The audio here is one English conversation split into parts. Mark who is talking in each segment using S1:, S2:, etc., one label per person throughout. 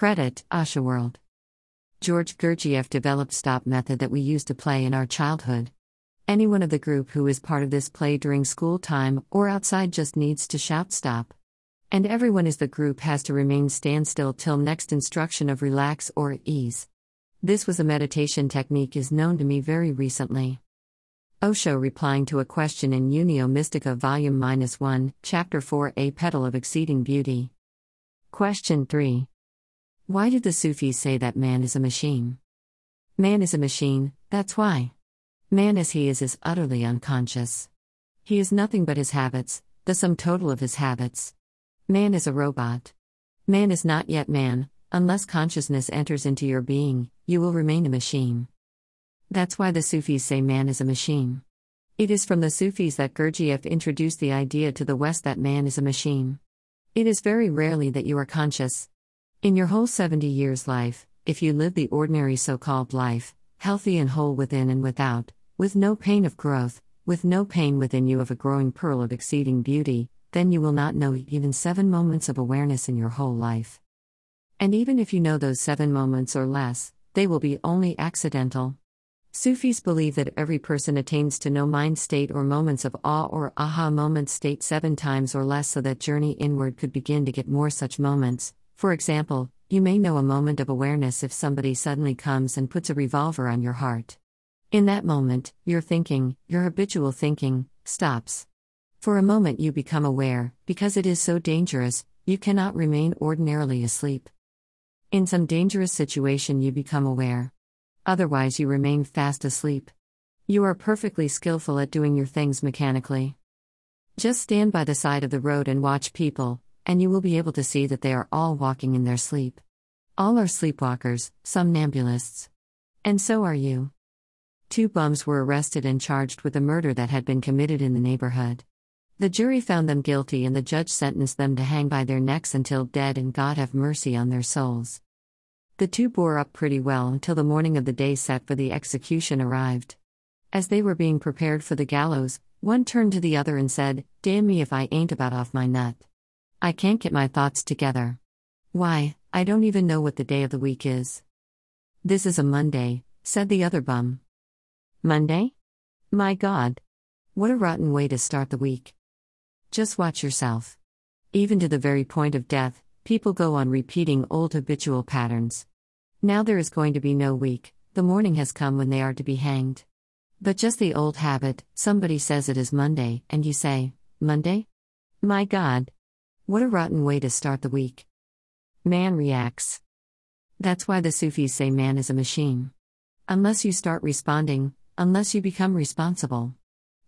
S1: Credit, Osho World. George Gurdjieff developed stop method that we used to play in our childhood. Anyone of the group who is part of this play during school time or outside just needs to shout stop. And everyone is the group has to remain standstill till next instruction of relax or ease. This was a meditation technique is known to me very recently. Osho replying to a question in Unio Mystica Volume 1, Chapter 4 A Petal of Exceeding Beauty. Question 3. Why did the Sufis say that man is a machine? Man is a machine, that's why. Man as he is is utterly unconscious. He is nothing but his habits, the sum total of his habits. Man is a robot. Man is not yet man, unless consciousness enters into your being, you will remain a machine. That's why the Sufis say man is a machine. It is from the Sufis that Gurdjieff introduced the idea to the West that man is a machine. It is very rarely that you are conscious. In your whole 70 years' life, if you live the ordinary so called life, healthy and whole within and without, with no pain of growth, with no pain within you of a growing pearl of exceeding beauty, then you will not know even seven moments of awareness in your whole life. And even if you know those seven moments or less, they will be only accidental. Sufis believe that every person attains to no mind state or moments of awe or aha moment state seven times or less so that journey inward could begin to get more such moments. For example, you may know a moment of awareness if somebody suddenly comes and puts a revolver on your heart. In that moment, your thinking, your habitual thinking, stops. For a moment, you become aware, because it is so dangerous, you cannot remain ordinarily asleep. In some dangerous situation, you become aware. Otherwise, you remain fast asleep. You are perfectly skillful at doing your things mechanically. Just stand by the side of the road and watch people, and you will be able to see that they are all walking in their sleep. All are sleepwalkers, somnambulists. And so are you. Two bums were arrested and charged with a murder that had been committed in the neighborhood. The jury found them guilty and the judge sentenced them to hang by their necks until dead and God have mercy on their souls. The two bore up pretty well until the morning of the day set for the execution arrived. As they were being prepared for the gallows, one turned to the other and said, Damn me if I ain't about off my nut. I can't get my thoughts together. Why, I don't even know what the day of the week is. This is a Monday, said the other bum. Monday? My God. What a rotten way to start the week. Just watch yourself. Even to the very point of death, people go on repeating old habitual patterns. Now there is going to be no week, the morning has come when they are to be hanged. But just the old habit somebody says it is Monday, and you say, Monday? My God! What a rotten way to start the week. Man reacts. That's why the Sufis say man is a machine. Unless you start responding, unless you become responsible.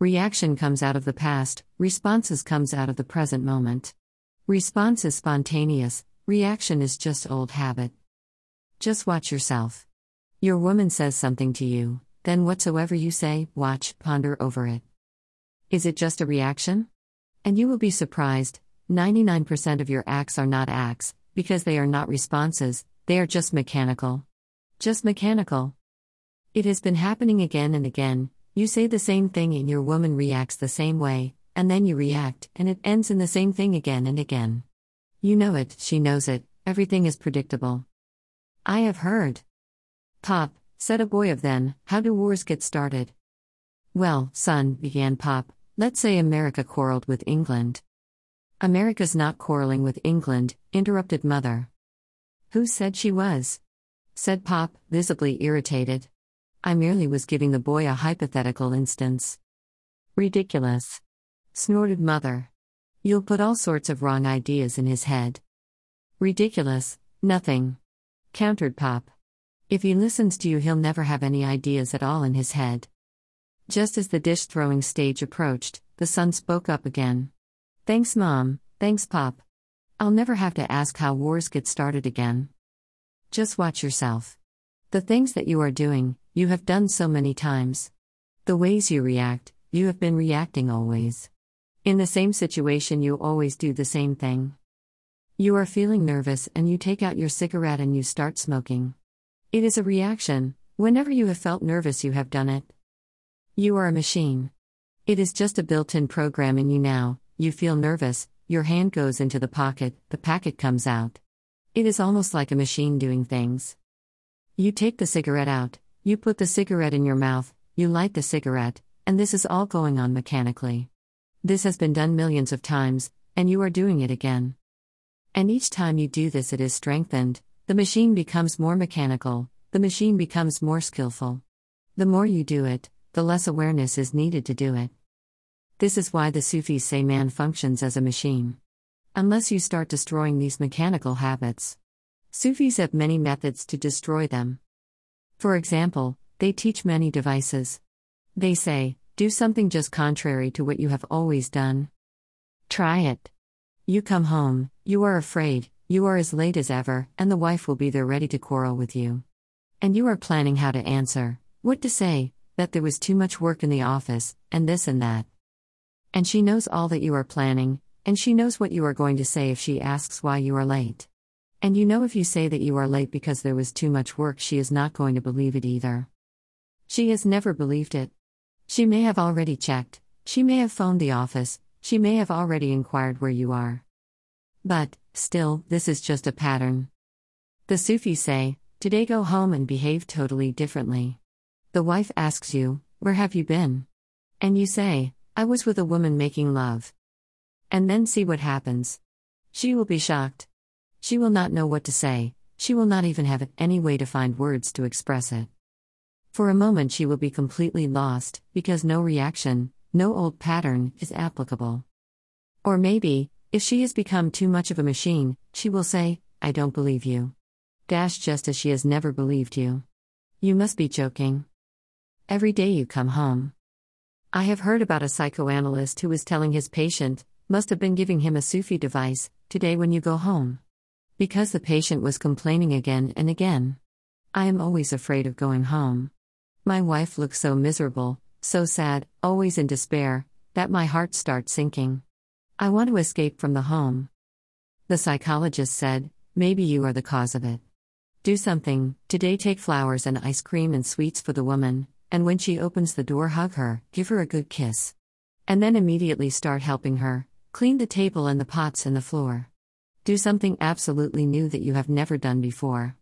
S1: Reaction comes out of the past, responses comes out of the present moment. Response is spontaneous, reaction is just old habit. Just watch yourself. Your woman says something to you, then whatsoever you say, watch, ponder over it. Is it just a reaction? And you will be surprised 99% of your acts are not acts, because they are not responses, they are just mechanical. Just mechanical. It has been happening again and again, you say the same thing and your woman reacts the same way, and then you react, and it ends in the same thing again and again. You know it, she knows it, everything is predictable. I have heard. Pop, said a boy of then, how do wars get started? Well, son, began Pop, let's say America quarreled with England. America's not quarreling with England, interrupted Mother. Who said she was? said Pop, visibly irritated. I merely was giving the boy a hypothetical instance. Ridiculous. snorted Mother. You'll put all sorts of wrong ideas in his head. Ridiculous, nothing countered Pop. If he listens to you, he'll never have any ideas at all in his head. Just as the dish throwing stage approached, the son spoke up again. Thanks, Mom. Thanks, Pop. I'll never have to ask how wars get started again. Just watch yourself. The things that you are doing, you have done so many times. The ways you react, you have been reacting always. In the same situation, you always do the same thing. You are feeling nervous and you take out your cigarette and you start smoking. It is a reaction. Whenever you have felt nervous, you have done it. You are a machine. It is just a built in program in you now. You feel nervous, your hand goes into the pocket, the packet comes out. It is almost like a machine doing things. You take the cigarette out, you put the cigarette in your mouth, you light the cigarette, and this is all going on mechanically. This has been done millions of times, and you are doing it again. And each time you do this, it is strengthened, the machine becomes more mechanical, the machine becomes more skillful. The more you do it, the less awareness is needed to do it. This is why the Sufis say man functions as a machine. Unless you start destroying these mechanical habits. Sufis have many methods to destroy them. For example, they teach many devices. They say, do something just contrary to what you have always done. Try it. You come home, you are afraid, you are as late as ever, and the wife will be there ready to quarrel with you. And you are planning how to answer, what to say, that there was too much work in the office, and this and that. And she knows all that you are planning, and she knows what you are going to say if she asks why you are late. And you know if you say that you are late because there was too much work, she is not going to believe it either. She has never believed it. She may have already checked, she may have phoned the office, she may have already inquired where you are. But, still, this is just a pattern. The Sufis say, Today go home and behave totally differently. The wife asks you, Where have you been? And you say, I was with a woman making love. And then see what happens. She will be shocked. She will not know what to say, she will not even have any way to find words to express it. For a moment, she will be completely lost, because no reaction, no old pattern, is applicable. Or maybe, if she has become too much of a machine, she will say, I don't believe you. Dash just as she has never believed you. You must be joking. Every day you come home. I have heard about a psychoanalyst who was telling his patient, must have been giving him a Sufi device, today when you go home. Because the patient was complaining again and again. I am always afraid of going home. My wife looks so miserable, so sad, always in despair, that my heart starts sinking. I want to escape from the home. The psychologist said, Maybe you are the cause of it. Do something, today take flowers and ice cream and sweets for the woman, and when she opens the door, hug her, give her a good kiss. And then immediately start helping her, clean the table and the pots and the floor. Do something absolutely new that you have never done before.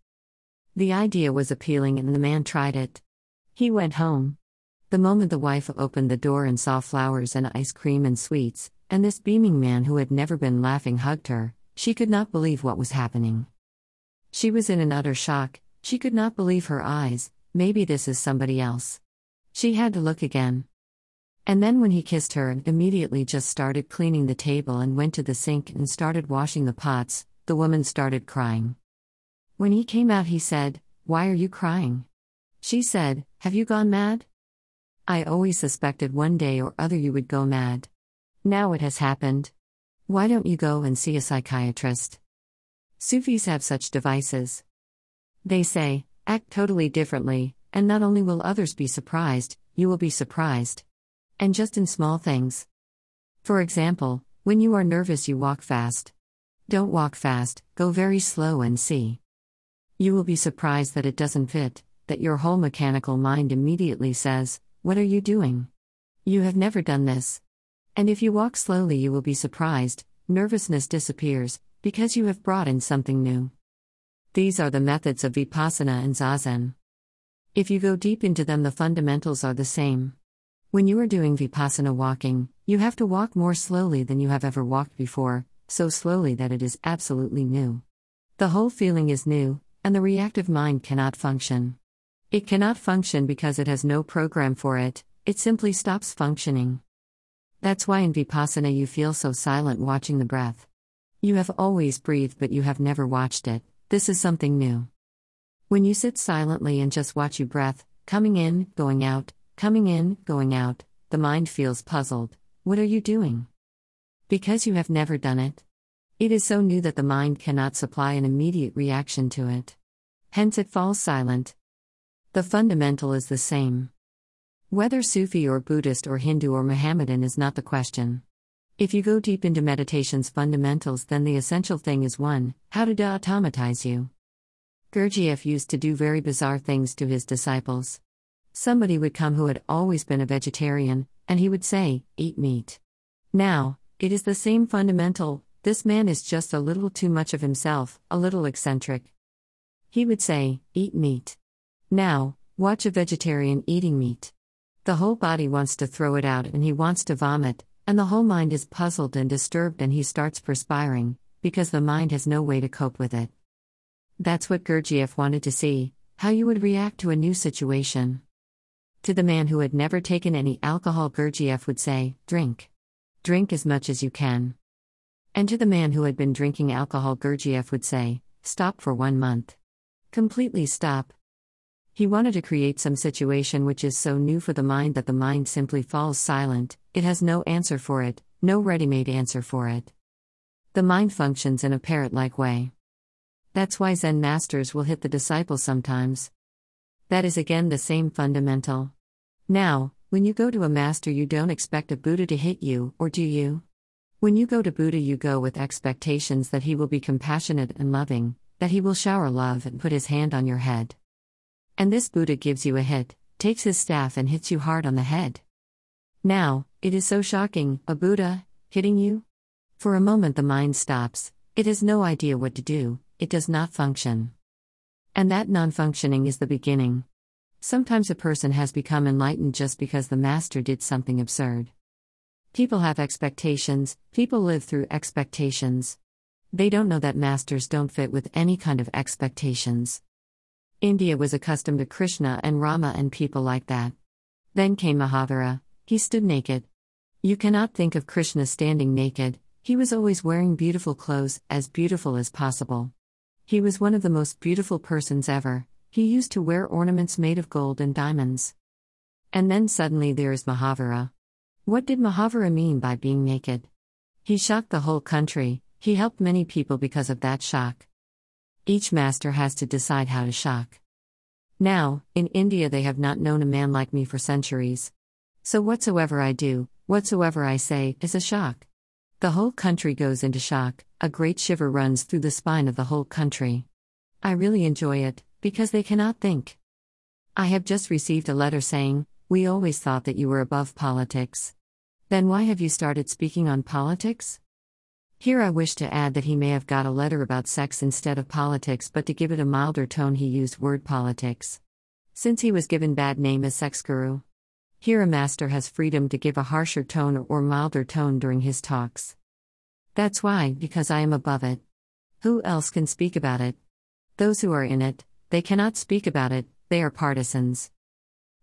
S1: The idea was appealing and the man tried it. He went home. The moment the wife opened the door and saw flowers and ice cream and sweets, and this beaming man who had never been laughing hugged her, she could not believe what was happening. She was in an utter shock, she could not believe her eyes, Maybe this is somebody else. She had to look again. And then when he kissed her and immediately just started cleaning the table and went to the sink and started washing the pots, the woman started crying. When he came out, he said, Why are you crying? She said, Have you gone mad? I always suspected one day or other you would go mad. Now it has happened. Why don't you go and see a psychiatrist? Sufis have such devices. They say, Act totally differently, and not only will others be surprised, you will be surprised. And just in small things. For example, when you are nervous, you walk fast. Don't walk fast, go very slow and see. You will be surprised that it doesn't fit, that your whole mechanical mind immediately says, What are you doing? You have never done this. And if you walk slowly, you will be surprised, nervousness disappears, because you have brought in something new. These are the methods of Vipassana and Zazen. If you go deep into them, the fundamentals are the same. When you are doing Vipassana walking, you have to walk more slowly than you have ever walked before, so slowly that it is absolutely new. The whole feeling is new, and the reactive mind cannot function. It cannot function because it has no program for it, it simply stops functioning. That's why in Vipassana you feel so silent watching the breath. You have always breathed, but you have never watched it. This is something new. When you sit silently and just watch your breath, coming in, going out, coming in, going out, the mind feels puzzled. What are you doing? Because you have never done it. It is so new that the mind cannot supply an immediate reaction to it. Hence it falls silent. The fundamental is the same. Whether Sufi or Buddhist or Hindu or Mohammedan is not the question. If you go deep into meditation's fundamentals, then the essential thing is 1. How to de automatize you. Gurdjieff used to do very bizarre things to his disciples. Somebody would come who had always been a vegetarian, and he would say, Eat meat. Now, it is the same fundamental, this man is just a little too much of himself, a little eccentric. He would say, Eat meat. Now, watch a vegetarian eating meat. The whole body wants to throw it out and he wants to vomit, and the whole mind is puzzled and disturbed and he starts perspiring, because the mind has no way to cope with it. That's what Gurdjieff wanted to see how you would react to a new situation. To the man who had never taken any alcohol, Gurdjieff would say, Drink. Drink as much as you can. And to the man who had been drinking alcohol, Gurdjieff would say, Stop for one month. Completely stop. He wanted to create some situation which is so new for the mind that the mind simply falls silent, it has no answer for it, no ready made answer for it. The mind functions in a parrot like way. That's why Zen masters will hit the disciple sometimes. That is again the same fundamental. Now, when you go to a master, you don't expect a Buddha to hit you, or do you? When you go to Buddha, you go with expectations that he will be compassionate and loving, that he will shower love and put his hand on your head. And this Buddha gives you a hit, takes his staff and hits you hard on the head. Now, it is so shocking, a Buddha, hitting you? For a moment, the mind stops, it has no idea what to do, it does not function. And that non functioning is the beginning. Sometimes a person has become enlightened just because the master did something absurd. People have expectations, people live through expectations. They don't know that masters don't fit with any kind of expectations. India was accustomed to Krishna and Rama and people like that. Then came Mahavira, he stood naked. You cannot think of Krishna standing naked, he was always wearing beautiful clothes, as beautiful as possible. He was one of the most beautiful persons ever, he used to wear ornaments made of gold and diamonds. And then suddenly there is Mahavira. What did Mahavira mean by being naked? He shocked the whole country, he helped many people because of that shock. Each master has to decide how to shock. Now, in India, they have not known a man like me for centuries. So, whatsoever I do, whatsoever I say, is a shock. The whole country goes into shock, a great shiver runs through the spine of the whole country. I really enjoy it, because they cannot think. I have just received a letter saying, We always thought that you were above politics. Then why have you started speaking on politics? Here I wish to add that he may have got a letter about sex instead of politics, but to give it a milder tone, he used word politics. Since he was given bad name as sex guru. Here, a master has freedom to give a harsher tone or milder tone during his talks. That's why, because I am above it. Who else can speak about it? Those who are in it, they cannot speak about it, they are partisans.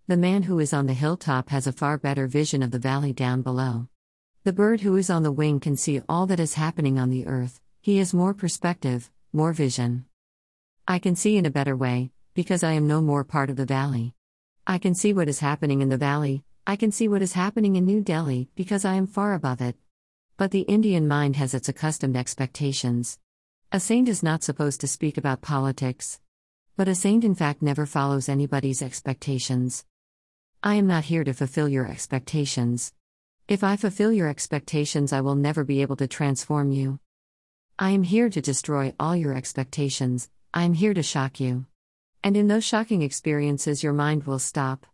S1: The man who is on the hilltop has a far better vision of the valley down below. The bird who is on the wing can see all that is happening on the earth, he has more perspective, more vision. I can see in a better way, because I am no more part of the valley. I can see what is happening in the valley, I can see what is happening in New Delhi, because I am far above it. But the Indian mind has its accustomed expectations. A saint is not supposed to speak about politics. But a saint, in fact, never follows anybody's expectations. I am not here to fulfill your expectations. If I fulfill your expectations, I will never be able to transform you. I am here to destroy all your expectations, I am here to shock you. And in those shocking experiences, your mind will stop.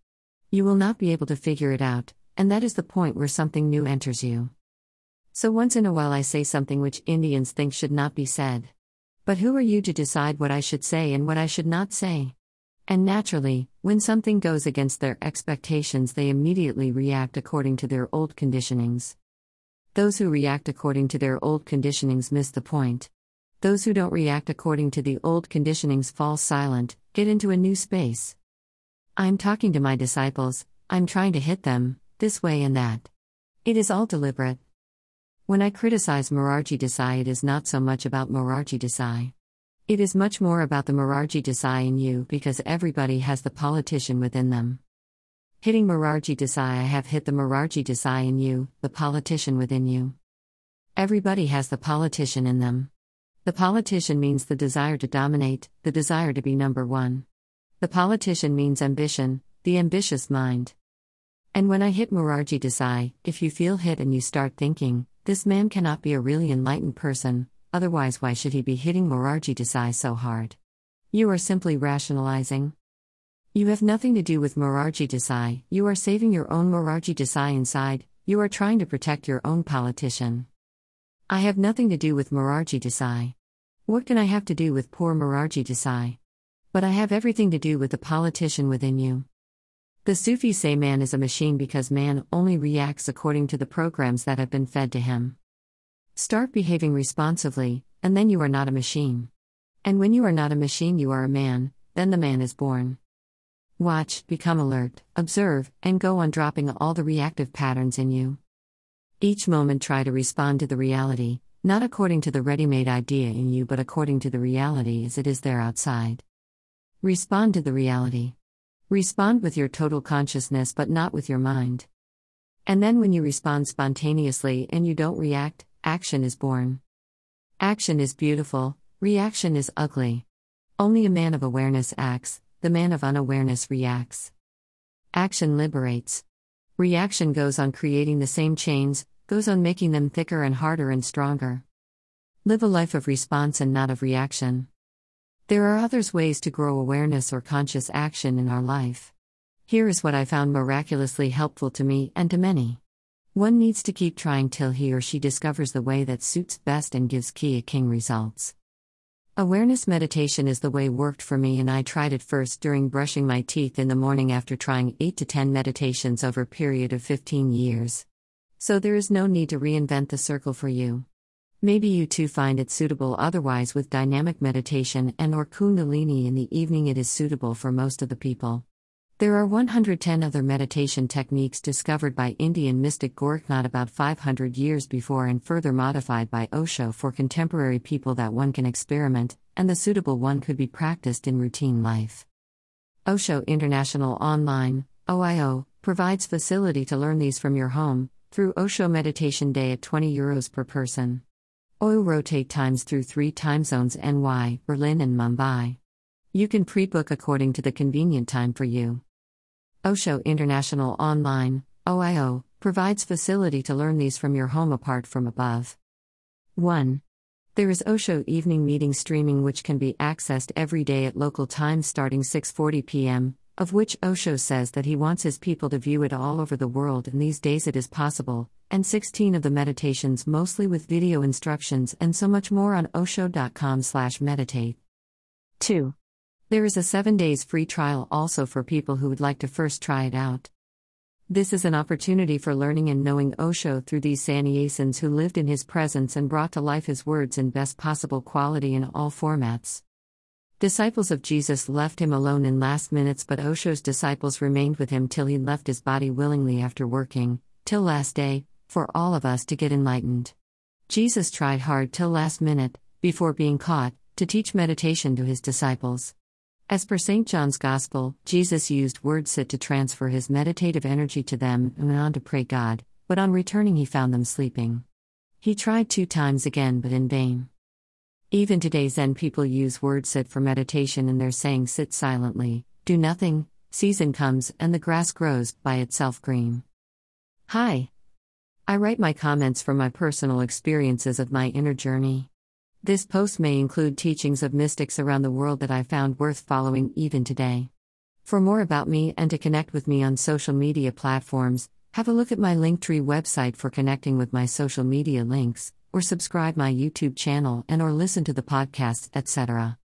S1: You will not be able to figure it out, and that is the point where something new enters you. So, once in a while, I say something which Indians think should not be said. But who are you to decide what I should say and what I should not say? And naturally, when something goes against their expectations, they immediately react according to their old conditionings. Those who react according to their old conditionings miss the point. Those who don't react according to the old conditionings fall silent, get into a new space. I'm talking to my disciples, I'm trying to hit them, this way and that. It is all deliberate. When I criticize Morarji Desai, it is not so much about Morarji Desai. It is much more about the Morarji Desai in you because everybody has the politician within them. Hitting Morarji Desai, I have hit the Morarji Desai in you, the politician within you. Everybody has the politician in them. The politician means the desire to dominate, the desire to be number one. The politician means ambition, the ambitious mind. And when I hit Morarji Desai, if you feel hit and you start thinking, this man cannot be a really enlightened person, otherwise, why should he be hitting Morarji Desai so hard? You are simply rationalizing. You have nothing to do with Morarji Desai, you are saving your own Morarji Desai inside, you are trying to protect your own politician. I have nothing to do with Morarji Desai. What can I have to do with poor Morarji Desai? But I have everything to do with the politician within you. The Sufis say man is a machine because man only reacts according to the programs that have been fed to him. Start behaving responsively, and then you are not a machine. And when you are not a machine, you are a man, then the man is born. Watch, become alert, observe, and go on dropping all the reactive patterns in you. Each moment, try to respond to the reality, not according to the ready made idea in you, but according to the reality as it is there outside. Respond to the reality. Respond with your total consciousness, but not with your mind. And then, when you respond spontaneously and you don't react, action is born. Action is beautiful, reaction is ugly. Only a man of awareness acts, the man of unawareness reacts. Action liberates. Reaction goes on creating the same chains, goes on making them thicker and harder and stronger. Live a life of response and not of reaction. There are others ways to grow awareness or conscious action in our life. Here is what I found miraculously helpful to me and to many. One needs to keep trying till he or she discovers the way that suits best and gives key a king results. Awareness meditation is the way worked for me, and I tried it first during brushing my teeth in the morning after trying 8 to 10 meditations over a period of 15 years. So there is no need to reinvent the circle for you. Maybe you too find it suitable otherwise with dynamic meditation and or kundalini in the evening it is suitable for most of the people. There are 110 other meditation techniques discovered by Indian mystic Gorakhnath about 500 years before and further modified by Osho for contemporary people that one can experiment, and the suitable one could be practiced in routine life. Osho International Online, OIO, provides facility to learn these from your home, through Osho Meditation Day at 20 euros per person. OIO rotate times through three time zones NY, Berlin, and Mumbai. You can pre book according to the convenient time for you. Osho International Online, OIO, provides facility to learn these from your home apart from above. 1. There is Osho evening meeting streaming which can be accessed every day at local time starting 6:40 p.m., of which Osho says that he wants his people to view it all over the world and these days it is possible, and 16 of the meditations mostly with video instructions and so much more on osho.com/meditate. 2. There is a 7 days free trial also for people who would like to first try it out. This is an opportunity for learning and knowing Osho through these sannyasins who lived in his presence and brought to life his words in best possible quality in all formats. Disciples of Jesus left him alone in last minutes, but Osho's disciples remained with him till he left his body willingly after working, till last day, for all of us to get enlightened. Jesus tried hard till last minute, before being caught, to teach meditation to his disciples. As per St. John's Gospel, Jesus used word sit to transfer his meditative energy to them and went on to pray God, but on returning he found them sleeping. He tried two times again, but in vain. Even today, Zen people use word sit for meditation and they're saying sit silently, do nothing, season comes, and the grass grows by itself green. Hi. I write my comments from my personal experiences of my inner journey. This post may include teachings of mystics around the world that I found worth following even today. For more about me and to connect with me on social media platforms, have a look at my Linktree website for connecting with my social media links, or subscribe my YouTube channel and or listen to the podcast, etc.